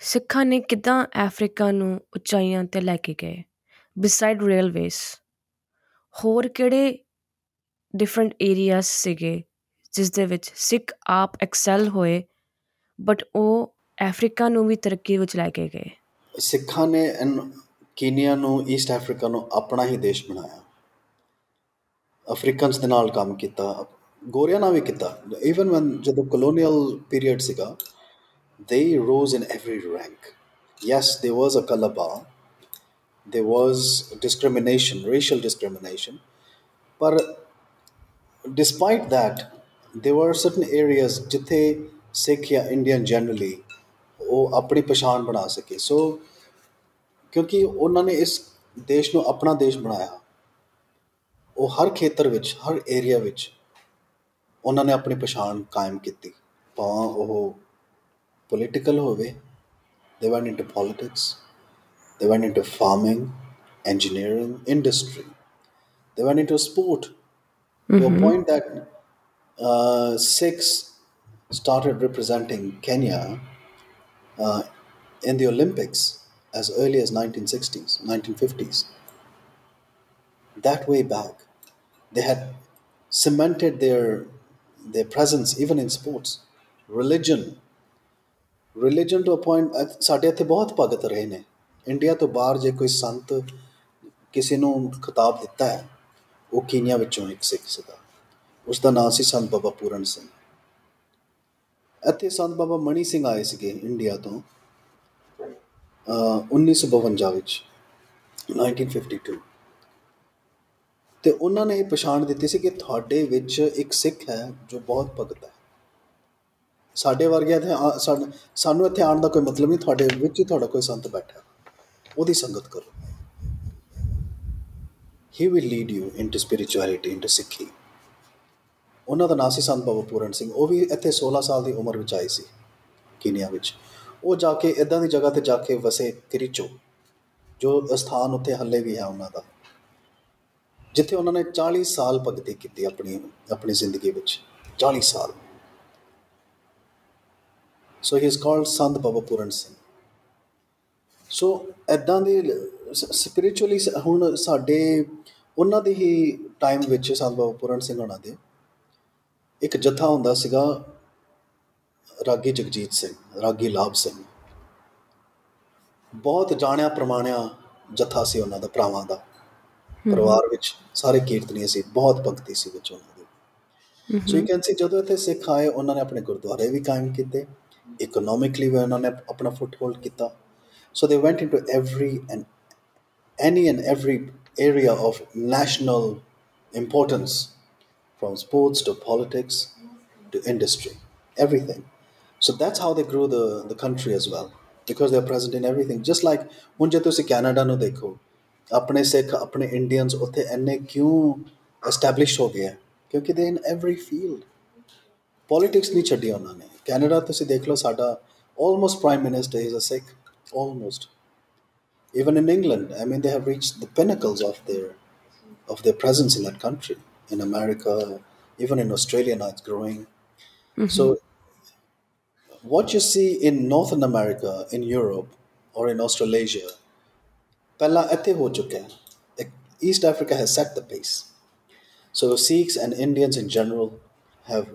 ਸਿੱਖਾਂ ਨੇ ਕਿੱਦਾਂ ਅਫ਼ਰੀਕਾ ਨੂੰ ਉਚਾਈਆਂ 'ਤੇ ਲੈ ਕੇ ਗਏ ਬਿਸਾਈਡ ਰੇਲਵੇਜ਼ ਹੋਰ ਕਿਹੜੇ ਡਿਫਰੈਂਟ ਏਰੀਆਸ ਸੀਗੇ ਜਿਸ ਦੇ ਵਿੱਚ ਸਿੱਖ ਆਪ ਐਕਸੈਲ ਹੋਏ ਬਟ ਉਹ ਅਫ਼ਰੀਕਾ ਨੂੰ ਵੀ ਤਰੱਕੀ ਵਿੱਚ ਲੈ ਕੇ ਗਏ? ਸਿੱਖਾਂ ਨੇ ਇਨ- ਕੀਨੀਆ ਨੂੰ ਈਸਟ ਅਫਰੀਕਾ ਨੂੰ ਆਪਣਾ ਹੀ ਦੇਸ਼ ਬਣਾਇਆ। ਅਫਰੀਕਨਸ ਦੇ ਨਾਲ ਕੰਮ ਕੀਤਾ, ਗੋਰਿਆਂ ਨਾਲ ਵੀ ਕੀਤਾ। ਇਵਨ ਵਨ ਜਦੋਂ ਕਲੋਨੀਅਲ ਪੀਰੀਅਡ ਸੀਗਾ, they rose in every rank. Yes, there was a kalaba there was discrimination racial discrimination but despite that there were certain areas ਜਿੱਥੇ ਸਿੱਖ ਜਾਂ ਇੰਡੀਅਨ ਜਨਰਲੀ ਉਹ ਆਪਣੀ ਪਛਾਣ ਬਣਾ ਸਕੇ ਸੋ ਕਿਉਂਕਿ ਉਹਨਾਂ ਨੇ ਇਸ ਦੇਸ਼ ਨੂੰ ਆਪਣਾ ਦੇਸ਼ ਬਣਾਇਆ ਉਹ ਹਰ ਖੇਤਰ ਵਿੱਚ ਹਰ ਏਰੀਆ ਵਿੱਚ ਉਹਨਾਂ ਨੇ ਆਪਣੀ ਪਛਾਣ ਕਾਇਮ ਕੀਤੀ ਭਾਵੇਂ ਉਹ ਪੋਲੀਟੀਕਲ ਹੋਵੇ they went into politics they went into farming, engineering, industry. They went into sport mm-hmm. to a mm-hmm. point that uh, Sikhs started representing Kenya uh, in the Olympics as early as 1960s, 1950s. That way back, they had cemented their their presence even in sports, religion. Religion to a point, ਸਾਡੇ ਇੱਥੇ ਬਹੁਤ ਭਗਤ India ਤੋਂ ਬਾਹਰ ਜੇ ਕੋਈ ਸੰਤ ਕਿਸੇ ਨੂੰ ਖਿਤਾਬ ਦਿੱਤਾ ਹੈ, ਉਹ ਕੀਨੀਆ ਵਿੱਚੋਂ ਇੱਕ ਸਿੱਖ ਸੀਗਾ। ਉਸ ਦਾ ਨਾਮ ਸੀ ਸੰਤ ਬਾਬਾ ਪੂਰਨ ਸਿੰਘ। ਇੱਥੇ ਸੰਤ ਬਾਬਾ ਮਣੀ ਸਿੰਘ ਆਏ ਸੀਗੇ ਇੰਡੀਆ ਤੋਂ, ਅਹ 1952 ਵਿੱਚ 1952 ਤੇ ਉਹਨਾਂ ਨੇ ਇਹ ਪਛਾਣ ਦਿੱਤੀ ਸੀ ਕਿ ਤੁਹਾਡੇ ਵਿੱਚ ਇੱਕ ਸਿੱਖ ਹੈ ਜੋ ਬਹੁਤ ਭਗਤ ਹੈ। ਸਾਡੇ ਵਰਗਿਆਂ ਤੇ ਆ- ਸਾਨ- ਸਾਨੂੰ ਇੱਥੇ ਆਉਣ ਦਾ ਕੋਈ ਮਤਲਬ ਨਹੀਂ, ਤੁਹਾਡੇ ਵਿੱਚ ਹੀ ਤੁਹਾਡਾ ਕੋਈ ਸੰਤ ਬੈਠਾ। ਉਹਦੀ ਸੰਗਤ ਕਰੋ। He will lead you into spirituality into Sikhi ਉਹਨਾਂ ਦਾ ਨਾਂ ਸੀ ਸੰਤ ਬਾਬਾ ਪੂਰਨ ਸਿੰਘ। ਉਹ ਵੀ ਇੱਥੇ 16 ਸਾਲ ਦੀ ਉਮਰ ਵਿੱਚ ਆਏ ਸੀ, ਕੀਨੀਆ ਵਿੱਚ। ਉਹ ਜਾ ਕੇ ਇਦਾਂ ਦੀ ਜਗ੍ਹਾ ਤੇ ਜਾ ਕੇ ਵਸੇ ਕਰੀਚੋ, ਜੋ ਸਥਾਨ ਉੱਥੇ ਹੱਲੇ ਵੀ ਹੈ ਉਹਨਾਂ ਦਾ। ਜਿੱਥੇ ਉਹਨਾਂ ਨੇ 40 ਸਾਲ ਭਗਤੀ ਕੀਤੀ ਆਪਣੀ ਆਪਣੀ ਜ਼ਿੰਦਗੀ ਵਿੱਚ। 40 ਸਾਲ। ਸੋ ਹੀ ਇਜ਼ ਕਾਲਡ ਸੰਤ ਬਾਬਾ ਪੂਰਨ ਸਿੰਘ। ਸੋ ਐਦਾਂ ਦੇ ਸਪਿਰਚੁਅਲੀ ਹੁਣ ਸਾਡੇ ਉਹਨਾਂ ਦੇ ਹੀ ਟਾਈਮ ਵਿੱਚ ਸੰਤ ਬਾਬਾ ਪੂਰਨ ਸਿੰਘ ਹੋਣਾ ਦੇ ਇੱਕ ਜਥਾ ਹੁੰਦਾ ਸੀਗਾ ਰਾਗੀ ਜਗਜੀਤ ਸਿੰਘ ਰਾਗੀ ਲਾਭ ਸਿੰਘ। ਬਹੁਤ ਜਾਣਿਆ ਪ੍ਰਮਾਣਿਆ ਜਥਾ ਸੀ ਉਹਨਾਂ ਦਾ ਭਰਾਵਾਂ ਦਾ। ਪਰਿਵਾਰ ਵਿੱਚ ਸਾਰੇ ਕੀਰਤਨੀਏ ਸੀ ਬਹੁਤ ਭਗਤੀ ਸੀ ਵਿੱਚ ਉਹਨਾਂ ਦੀ। ਸੋ ਯੂ ਕੈਨ ਸੀ ਜਦੋਂ ਇੱਥੇ ਸਿੱਖ ਆਏ ਉਹਨਾਂ ਨੇ ਆਪਣੇ ਗੁਰਦੁਆਰੇ ਵੀ ਕਾਇਮ ਕੀਤੇ। ਇਕਨੋਮਿਕਲੀ ਵੀ ਉਹਨਾਂ ਨੇ ਆਪਣਾ ਫੁੱਟਹੋਲਡ ਕੀਤਾ। ਸੋ ਦੇ went into every and any and every area of national importance, from sports to politics to industry, everything. So that's how they grew the, the country as well, because they're present in everything. Just like ਹੁਣ ਜੇ ਤੁਸੀਂ Canada ਨੂੰ ਦੇਖੋ ਆਪਣੇ ਸਿੱਖ ਆਪਣੇ Indians ਉੱਥੇ ਇੰਨੇ ਕਿਉਂ ਐਸਟੈਬਲਿਸ਼ ਹੋ ਗਏ ਆ ਕਿਉਂਕਿ ਦੇ ਇਨ ਐਵਰੀ ਫੀਲਡ ਪੋਲਿਟਿਕਸ ਨਹੀਂ ਛੱਡੀ ਉਹਨਾਂ ਨੇ ਕੈਨੇਡਾ ਤੁਸੀਂ ਦੇਖ ਲਓ ਸਾਡਾ almost prime minister is a Sikh almost even in England, I mean, they have reached the pinnacles of their of their presence in that country. In America, even in Australia now, it's growing. So, what you see in Northern America, in Europe, or in Australasia, ਪਹਿਲਾਂ ਇੱਥੇ ਹੋ ਚੁੱਕਾ ਹੈ ਇੱਕ- East Africa has set the pace. So Sikhs and Indians in general have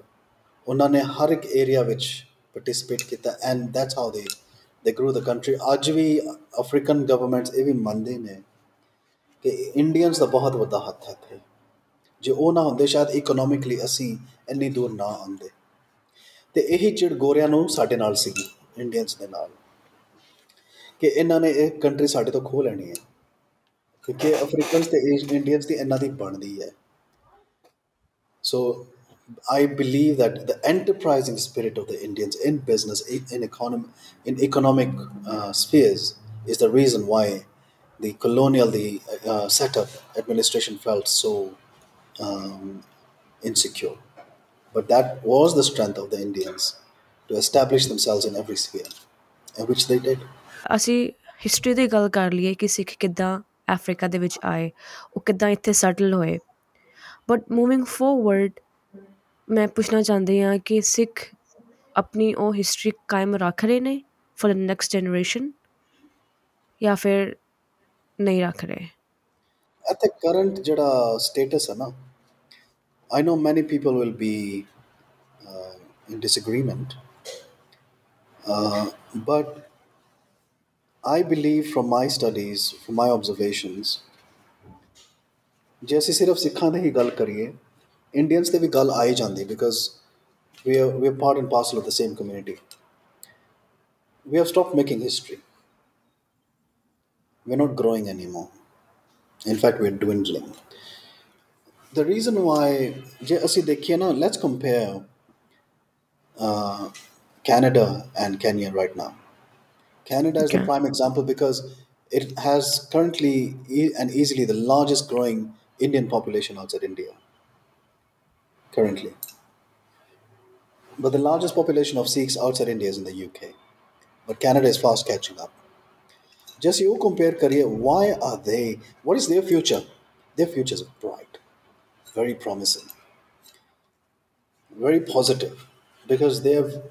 ਉਹਨਾਂ ਨੇ ਹਰ ਇੱਕ area ਵਿੱਚ ਪਾਰਟਿਸਿਪੇਟ ਕੀਤਾ ਐਂਡ ਦੈਟਸ ਹਾਊ ਦੇ ਦੇ ਗਰੂ ਦ ਕੰਟਰੀ ਅੱਜ ਵੀ ਅਫਰੀਕਨ ਗਵਰਨਮੈਂਟਸ ਇਹ ਵੀ ਮੰਨਦੇ ਨੇ ਕਿ ਇੰਡੀਅਨਸ ਦਾ ਬਹੁਤ ਵੱਡਾ ਹੱਥ ਹੈ ਇੱਥੇ। ਜੇ ਉਹ ਨਾ ਹੁੰਦੇ, ਸ਼ਾਇਦ ਇਕਨੋਮਿਕਲੀ ਅਸੀਂ ਇੰਨੀ ਦੂਰ ਨਾ ਆਉਂਦੇ। ਤੇ ਇਹੀ ਚਿੜ ਗੋਰਿਆਂ ਨੂੰ ਸਾਡੇ ਨਾਲ ਸੀਗੀ ਇੰਡੀਅਨਸ ਦੇ ਨਾਲ। ਕਿ ਇਹਨਾਂ ਨੇ ਇਹ ਕੰਟਰੀ ਸਾਡੇ ਤੋਂ ਖੋਹ ਲੈਣੀ ਹੈ। ਕਿਉਂਕਿ ਅਫਰੀਕਨਸ ਤੇ ਇੰਡੀਅਨਸ ਦੀ ਇਹਨਾਂ ਦੀ ਬਣਦੀ ਹੈ। So I believe that the enterprising spirit of the Indians in business, in in economy, in economic uh, spheres, is the reason why the colonial, the uh, setup administration felt so um, insecure. But that was the strength of the Indians to establish themselves in every sphere, and which they did. ਅਸੀਂ history ਦੀ ਗੱਲ ਕਰ ਲਈਏ ਕਿ ਸਿੱਖ ਕਿੱਦਾਂ Africa ਦੇ ਵਿੱਚ ਆਏ ਉਹ ਕਿੱਦਾਂ ਇੱਥੇ ਸੈਟਲ ਹੋਏ ਬਟ ਮੂਵਿੰਗ ਫੋਰਵਰਡ ਮੈਂ ਪੁੱਛਣਾ ਚਾਹੁੰਦੀ ਹਾਂ ਕਿ ਸਿੱਖ ਆਪਣੀ ਉਹ ਹਿਸਟਰੀ ਕਾਇਮ ਰੱਖ ਰਹੇ ਨੇ for the next generation या फिर नहीं रख रहे At the current jada status, hai na, I know many people will be uh, in disagreement, uh, but I believe from my studies, from my observations, ਜੇ ਅਸੀਂ ਸਿਰਫ ਸਿੱਖਾਂ ਦੀ ਹੀ ਗੱਲ ਕਰੀਏ ਇੰਡੀਅਨਸ ਤੇ ਵੀ ਗੱਲ ਆ ਹੀ ਜਾਂਦੀ because we are we are part and parcel of the same community. We have stopped making history. We're not growing anymore. In fact, we're dwindling. The reason why, ਜੇ ਅਸੀਂ ਦੇਖੀਏ ਨਾ, let's compare uh, Canada and Kenya right now. Canada is the Okay. prime example because it has currently e- and easily the largest growing Indian population outside India. Currently. But the largest population of Sikhs outside India is in the UK. But Canada is fast catching up. Just you compare career, why are they, what is their future? Their future is bright, very promising, very positive because they have,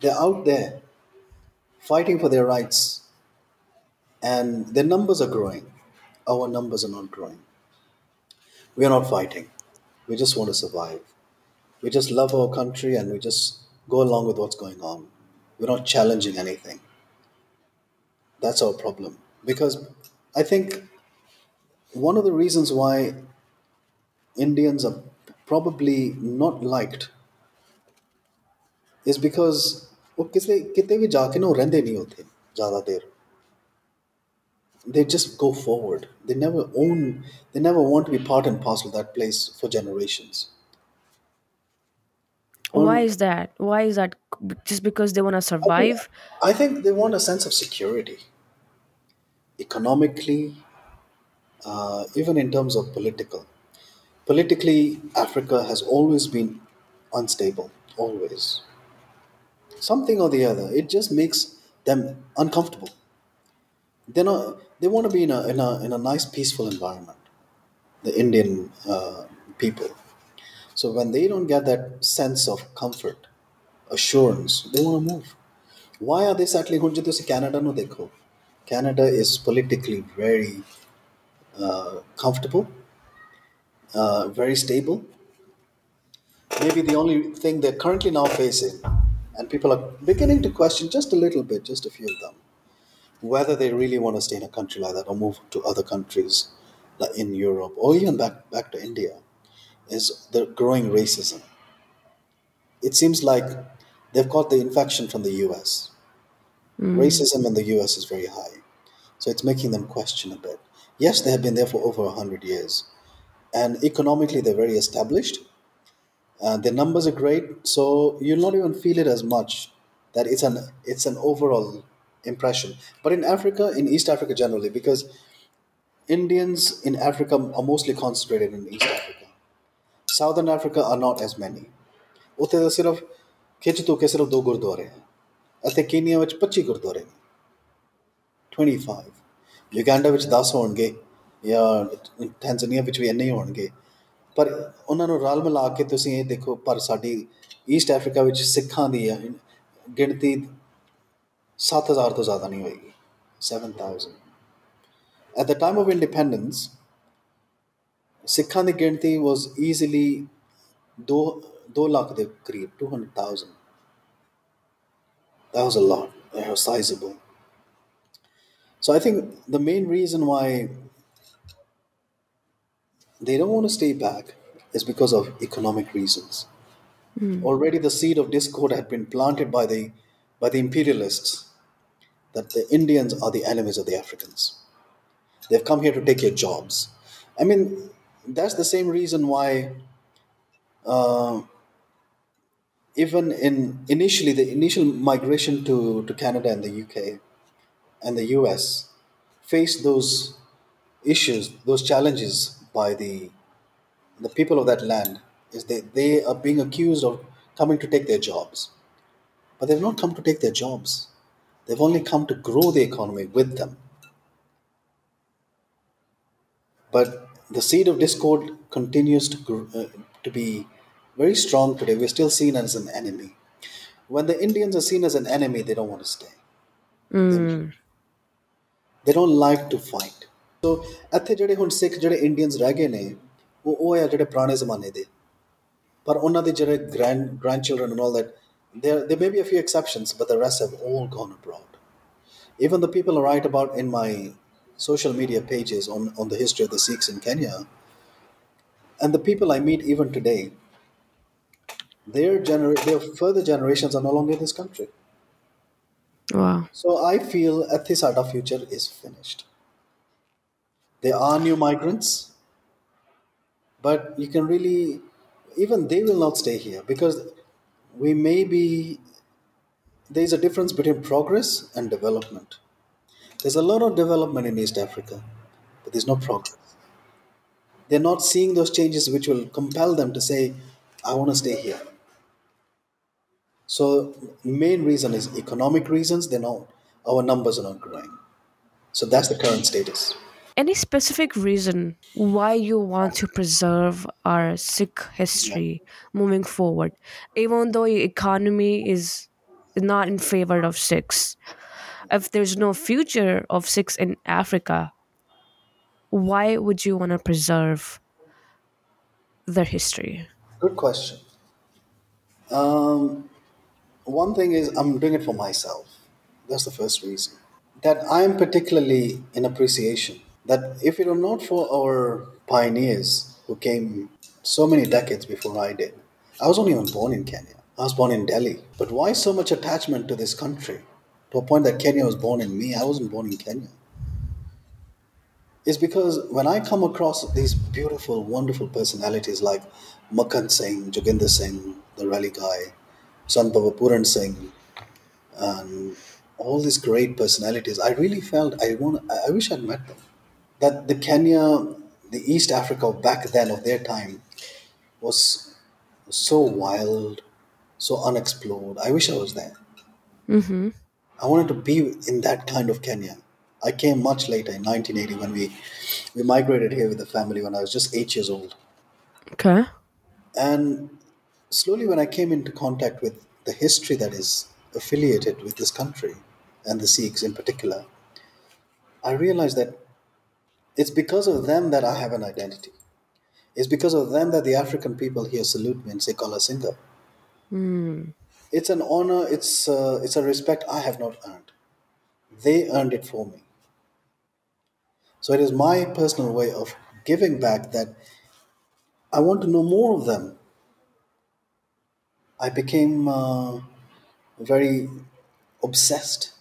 they're out there fighting for their rights and their numbers are growing. Our numbers are not growing. We are not fighting. We just want to survive. We just love our country and we just go along with what's going on. We're not challenging anything. That's our problem. Because I think one of the reasons why Indians are probably not liked is because they just go forward. They never own, they never want to be part and parcel of that place for generations why is that why is that just because they want to survive I think they want a sense of security, economically, uh, even in terms of political. Politically, Africa has always been unstable, always. Something or the other. It just makes them uncomfortable. They're not, they want to be in a, in, a, in a nice, peaceful environment, the Indian uh, people. So when they don't get that sense of comfort, assurance, they want to move. Why are they sadly going to Canada? No, they go. Canada is politically very uh, comfortable, uh, very stable. Maybe the only thing they're currently now facing, and people are beginning to question just a little bit, just a few of them, whether they really want to stay in a country like that or move to other countries like in Europe or even back, back to India is the growing racism. It seems like they've got the infection from the US. Racism in the US is very high. So it's making them question a bit. Yes, they have been there for over 100 years. And economically, they're very established. Uh, their numbers are great. So you'll not even feel it as much that it's an, it's an overall impression. But in Africa, in East Africa generally, because Indians in Africa are mostly concentrated in East Africa. Southern Africa are not as many. ਉੱਥੇ ਤਾਂ ਸਿਰਫ ਖਿੱਚ ਤੂ ਕੇ ਸਿਰਫ ਦੋ ਗੁਰਦੁਆਰੇ ਹੈ ਅਤੇ ਕੀਨੀਆ ਵਿੱਚ 25 ਗੁਰਦੁਆਰੇ ਨੇ। 25 ਯੂਗੈਂਡਾ ਵਿੱਚ 10 ਹੋਣਗੇ ਜਾਂ ਟੈਂਜ਼ਾਨੀਆ ਵਿੱਚ ਵੀ ਇੰਨੇ ਹੀ ਹੋਣਗੇ। ਪਰ ਉਹਨਾਂ ਨੂੰ ਰਲ ਮਿਲਾ ਕੇ ਤੁਸੀਂ ਇਹ ਦੇਖੋ, ਪਰ ਸਾਡੀ ਈਸਟ ਅਫਰੀਕਾ ਵਿੱਚ ਸਿੱਖਾਂ ਦੀ ਹੈ ਗਿਣਤੀ 7000 ਤੋਂ ਜ਼ਿਆਦਾ ਨਹੀਂ ਹੋਏਗੀ। 7000 at the time of independence ਸਿੱਖਾਂ ਦੀ ਗਿਣਤੀ was easily 2 2 ਲੱਖ ਦੇ ਕਰੀਬ 200000 that was a lot they were sizable so i think the main reason why they don't want to stay back is because of economic reasons already the seed of discord had been planted by the by the imperialists that the indians are the enemies of the africans they've come here to take your jobs i mean that's the same reason why uh, even in initially the initial migration to, to Canada and the UK and the US faced those issues, those challenges by the the people of that land is that they are being accused of coming to take their jobs. But they've not come to take their jobs. They've only come to grow the economy with them. But the seed of discord continues to, gr- uh, to be very strong today. We're still seen as an enemy. When the Indians are seen as an enemy, they don't want to stay. Mm. They don't like to fight. ਸੋ ਇੱਥੇ ਜਿਹੜੇ ਹੁਣ ਸਿੱਖ ਜਿਹੜੇ Indians ਰਹਿ ਗਏ ਨੇ ਉਹ ਉਹ ਆ ਜਿਹੜੇ ਪੁਰਾਣੇ ਜ਼ਮਾਨੇ ਦੇ ਪਰ ਉਹਨਾਂ ਦੇ ਜਿਹੜੇ grand grandchildren and all that there there may be a few exceptions but the rest have all gone abroad even the people I write about in my social media pages on, on the history of the Sikhs in Kenya. And the people I meet even today their gener- their further generations are no longer in this country. Wow. so I feel at this our future is finished. There are new migrants but you can really even they will not stay here because we may be there's a difference between progress and development there's a lot of development in east africa but there's no progress. They're not seeing those changes which will compel them to say i want to stay here. So main reason is economic reasons they're not our numbers are not growing. So that's the current status. Any specific reason why you want to preserve our Sikh history moving forward, even though the economy is not in favor of Sikhs? If there's no future of Sikhs in Africa, why would you want to preserve their history? good question. Um, one thing is i'm doing it for myself. That's the first reason. That i'm particularly in appreciation that if it were not for our pioneers who came so many decades before i did i was only even born in kenya. I was born in delhi. But why so much attachment to this country to a point that kenya was born in me i wasn't born in kenya It's because when I come across these beautiful, wonderful personalities like Makhan Singh, Joginder Singh, the rally guy, Sant Singh, and all these great personalities, I really felt I want. I wish I'd met them. That the Kenya, the East Africa back then of their time, was so wild, so unexplored. I wish I was there. Mm-hmm. I wanted to be in that kind of Kenya. I came much later in 1980 when we we migrated here with the family when I was just eight years old. Okay. And slowly, when I came into contact with the history that is affiliated with this country and the Sikhs in particular, I realized that it's because of them that I have an identity. It's because of them that the African people here salute me and say Kala Singha. Mm. It's an honor, it's, uh, it's a respect I have not earned. They earned it for me. So it is my personal way of giving back that I want to know more of them. I became uh, very obsessed.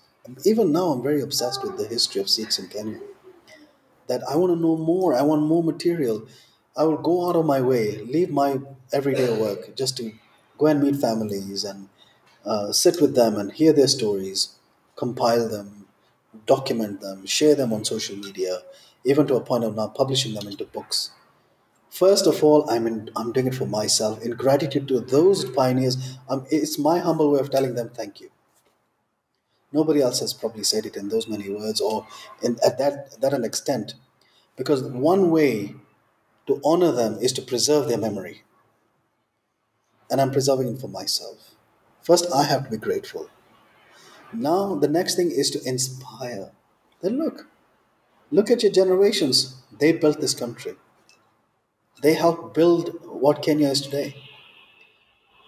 Even now, I'm very obsessed with the history of Sikhs in Kenya. That I want to know more. I want more material. I will go out of my way, leave my everyday work just to go and meet families and uh, sit with them and hear their stories, compile them, document them, share them on social media, even to a point of now publishing them into books. First of all, I'm in, I'm doing it for myself in gratitude to those pioneers. Um, it's my humble way of telling them thank you. Nobody else has probably said it in those many words or in, at that that an extent, because one way to honor them is to preserve their memory, and I'm preserving it for myself. First, I have to be grateful. Now, the next thing is to inspire. Then look, look at your generations. They built this country. They helped build what Kenya is today.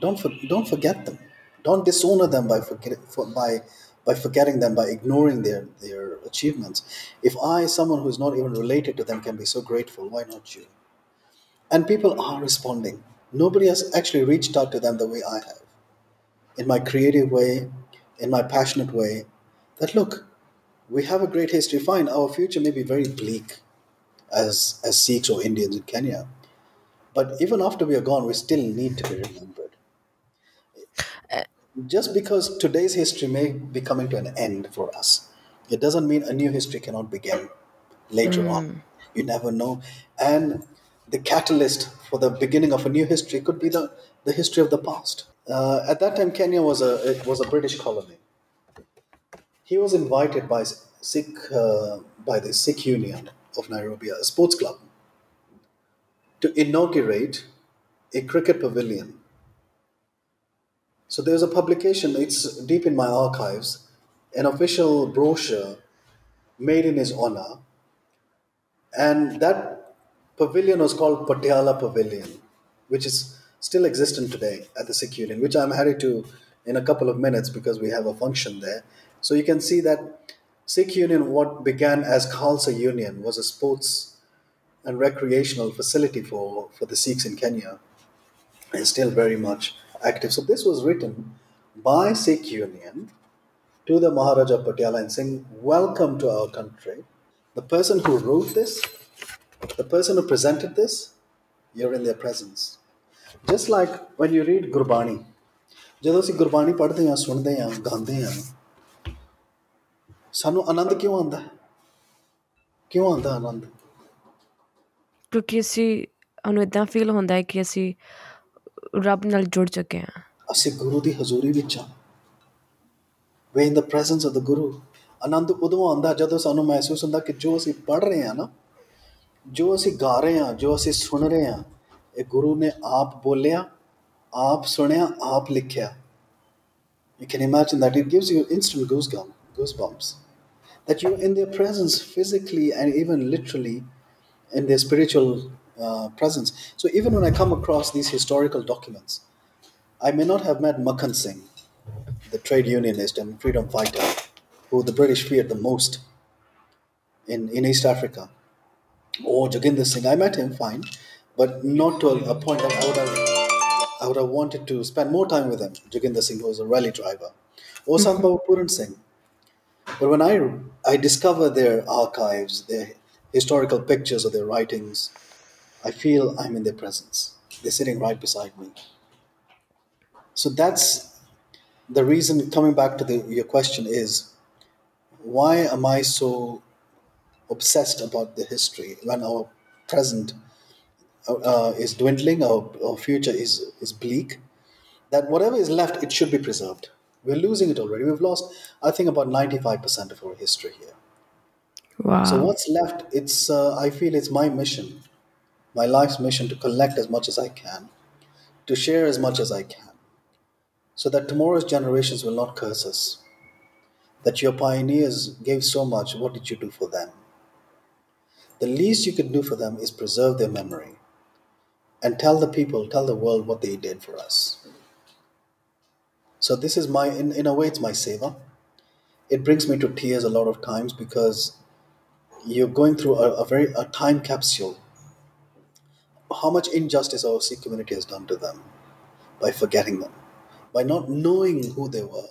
Don't for, don't forget them. Don't dishonor them by forget, for, by by forgetting them by ignoring their their achievements. If I, someone who's not even related to them, can be so grateful, why not you? And people are responding. Nobody has actually reached out to them the way I have, in my creative way, in my passionate way. That look, we have a great history. Fine, our future may be very bleak as as Sikhs or Indians in Kenya, but even after we are gone, we still need to be remembered. Uh, Just because today's history may be coming to an end for us, it doesn't mean a new history cannot begin later on. Mm. You never know. And the catalyst for the beginning of a new history could be the, the history of the past. Uh, at that time, Kenya was a it was a British colony. He was invited by Sikh uh, by the Sikh Union of Nairobi, a sports club, to inaugurate a cricket pavilion. So there's a publication, it's deep in my archives, an official brochure made in his honor, and that pavilion was called Patiala Pavilion, which is still existent today at the Union, which I'm headed to in a couple of minutes because we have a function there. So you can see that Sikh Union, what began as Khalsa Union, was a sports and recreational facility for, for the Sikhs in Kenya, and still very much active. So this was written by Sikh Union to the Maharaja Patiala and saying, Welcome to our country. The person who wrote this, the person who presented this, you're in their presence. Just like when you read Gurbani, ਜਦੋਂ ਅਸੀਂ ਗੁਰਬਾਣੀ ਪੜ੍ਹਦੇ ਹਾਂ ਸੁਣਦੇ ਹਾਂ ਗਾਉਂਦੇ ਹਾਂ ਸਾਨੂੰ ਆਨੰਦ ਕਿਉਂ ਆਉਂਦਾ ਕਿਉਂ ਆਉਂਦਾ ਆਨੰਦ? ਕਿਉਂਕਿ ਅਸੀਂ ਸਾਨੂੰ ਇਦਾਂ ਫੀਲ ਹੁੰਦਾ ਹੈ ਕਿ ਅਸੀਂ ਰੱਬ ਨਾਲ ਜੁੜ ਚੁੱਕੇ ਹਾਂ। ਅਸੀਂ ਗੁਰੂ ਦੀ ਹਜ਼ੂਰੀ ਵਿੱਚ ਹਾਂ। ਵੇ ਇਨ ਦ ਪ੍ਰੈਜ਼ੈਂਸ ਆਫ ਦ ਗੁਰੂ ਆਨੰਦ ਉਦੋਂ ਆਉਂਦਾ ਜਦੋਂ ਸਾਨੂੰ ਮਹਿਸੂਸ ਹੁੰਦਾ ਕਿ ਜੋ ਅਸੀਂ ਪੜ੍ਹ ਰਹੇ ਹਾਂ ਨਾ ਜੋ ਅਸੀਂ ਗਾ ਰਹੇ ਹਾਂ ਜੋ ਅਸੀਂ ਸੁਣ ਰਹੇ ਹਾਂ ਇਹ ਗੁਰੂ ਨੇ ਆਪ ਬੋਲਿਆ ਆਪ ਸੁਣਿਆ ਆਪ ਲਿਖਿਆ You can imagine that it gives you instant goosebumps. That you're in their presence physically and even literally in their spiritual uh, presence. So even when I come across these historical documents, I may not have met Makhan Singh, the trade unionist and freedom fighter, who the British feared the most in, in East Africa, or Joginder Singh. I met him, fine but not to a, point that I would have I would have wanted to spend more time with him, Joginder Singh, who was a rally driver, or Sant Baba mm-hmm. Puran Singh. But when I, I discover their archives, their historical pictures of their writings, I feel I'm in their presence. They're sitting right beside me. So that's the reason, coming back to the, your question, is why am I so obsessed about the history when our present uh, is dwindling, our, our future is, is bleak? That whatever is left, it should be preserved. We're losing it already. We've lost, I think, about 95% of our history here. wow So what's left? It's uh, I feel it's my mission, my life's mission to collect as much as I can, to share as much as I can, so that tomorrow's generations will not curse us. That your pioneers gave so much. What did you do for them? The least you can do for them is preserve their memory and tell the people, tell the world what they did for us. So this is my, in, in a way, it's my seva. It brings me to tears a lot of times because you're going through a, a very a time capsule. How much injustice our Sikh community has done to them by forgetting them, by not knowing who they were,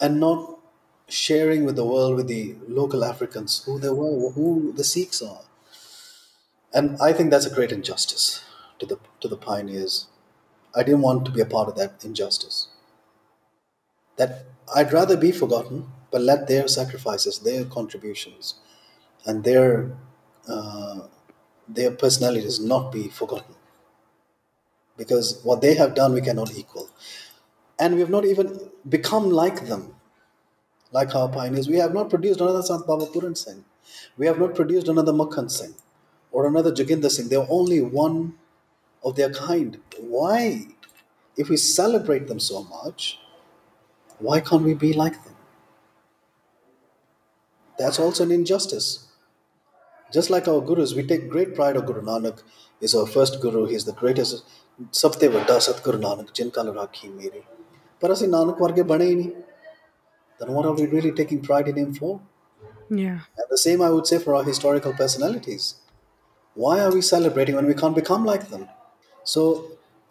and not sharing with the world, with the local Africans, who they were, who the Sikhs are. And I think that's a great injustice to the to the pioneers. I didn't want to be a part of that injustice. That I'd rather be forgotten, but let their sacrifices, their contributions, and their uh, their personalities not be forgotten. Because what they have done, we cannot equal, and we have not even become like them, like our pioneers. We have not produced another Sant Baba Puran Singh. We have not produced another Makhan Singh or another Joginder Singh. They're only one of their kind. Why? If we celebrate them so much, why can't we be like them? That's also an injustice. Just like our gurus, we take great pride of Guru Nanak is our first guru, he is the greatest. सबते वड्डा सतगुरु नानक जिनका राखी मेरी पर असं नानक वर्गे बने ही नहीं then what are we really taking pride in him for? Yeah. And the same I would say for our historical personalities. Why are we celebrating when we can't become like them? So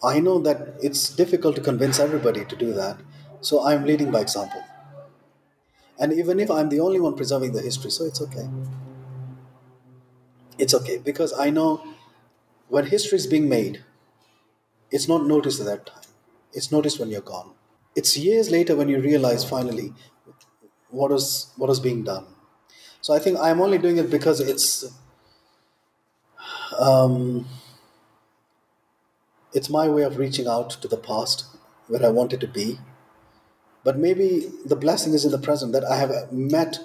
i know that it's difficult to convince everybody to do that. So i'm leading by example. And even if i'm the only one preserving the history so it's okay. It's okay because i know when history is being made it's not noticed at that time. It's noticed when you're gone. It's years later when you realize finally what was what was being done. So i think i'm only doing it because it's um, it's my way of reaching out to the past where i wanted to be but maybe the blessing is in the present that i have met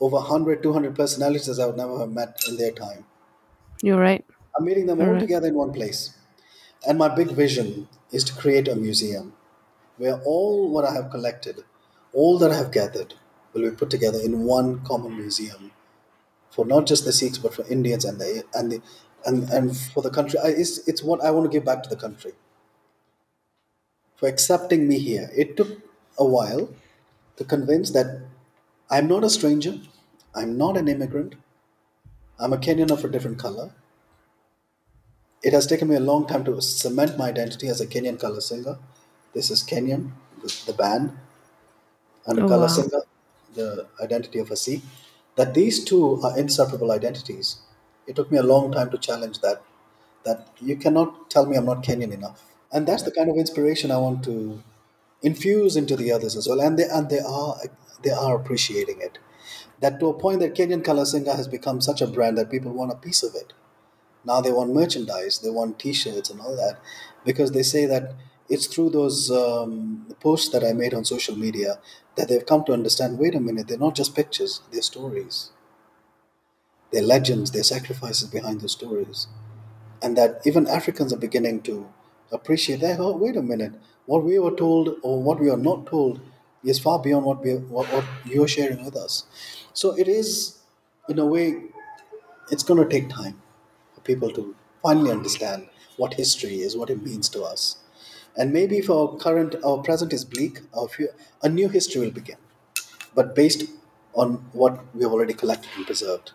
over 100 200 personalities i would never have met in their time you're right I'm meeting them all Alright. together in one place. And my big vision is to create a museum where all what I have collected, all that I have gathered, will be put together in one common museum for not just the Sikhs but for Indians and the and the and, and for the country. I, it's, it's what I want to give back to the country for accepting me here. It took a while to convince that I'm not a stranger, I'm not an immigrant, I'm a Kenyan of a different color. It has taken me a long time to cement my identity as a Kenyan Kala Singha. This is Kenyan, the, the band, and a Oh, Kala wow. Singha, the identity of a Sikh. That these two are inseparable identities. It took me a long time to challenge that. That you cannot tell me I'm not Kenyan enough. and that's the kind of inspiration I want to infuse into the others as well. And they and they are they are appreciating it. That to a point that Kenyan Singer has become such a brand that people want a piece of it. Now they want merchandise, they want T-shirts and all that, because they say that it's through those um, posts that I made on social media that they've come to understand. Wait a minute, they're not just pictures; they're stories, they're legends, they're sacrifices behind those stories and that even Africans are beginning to appreciate that. Oh, wait a minute, what we were told or what we are not told is far beyond what we what, what you're sharing with us. So it is, in a way, it's going to take time for people to finally understand what history is, what it means to us, and maybe if our current, our present is bleak, our few, a new history will begin, but based on what we have already collected and preserved.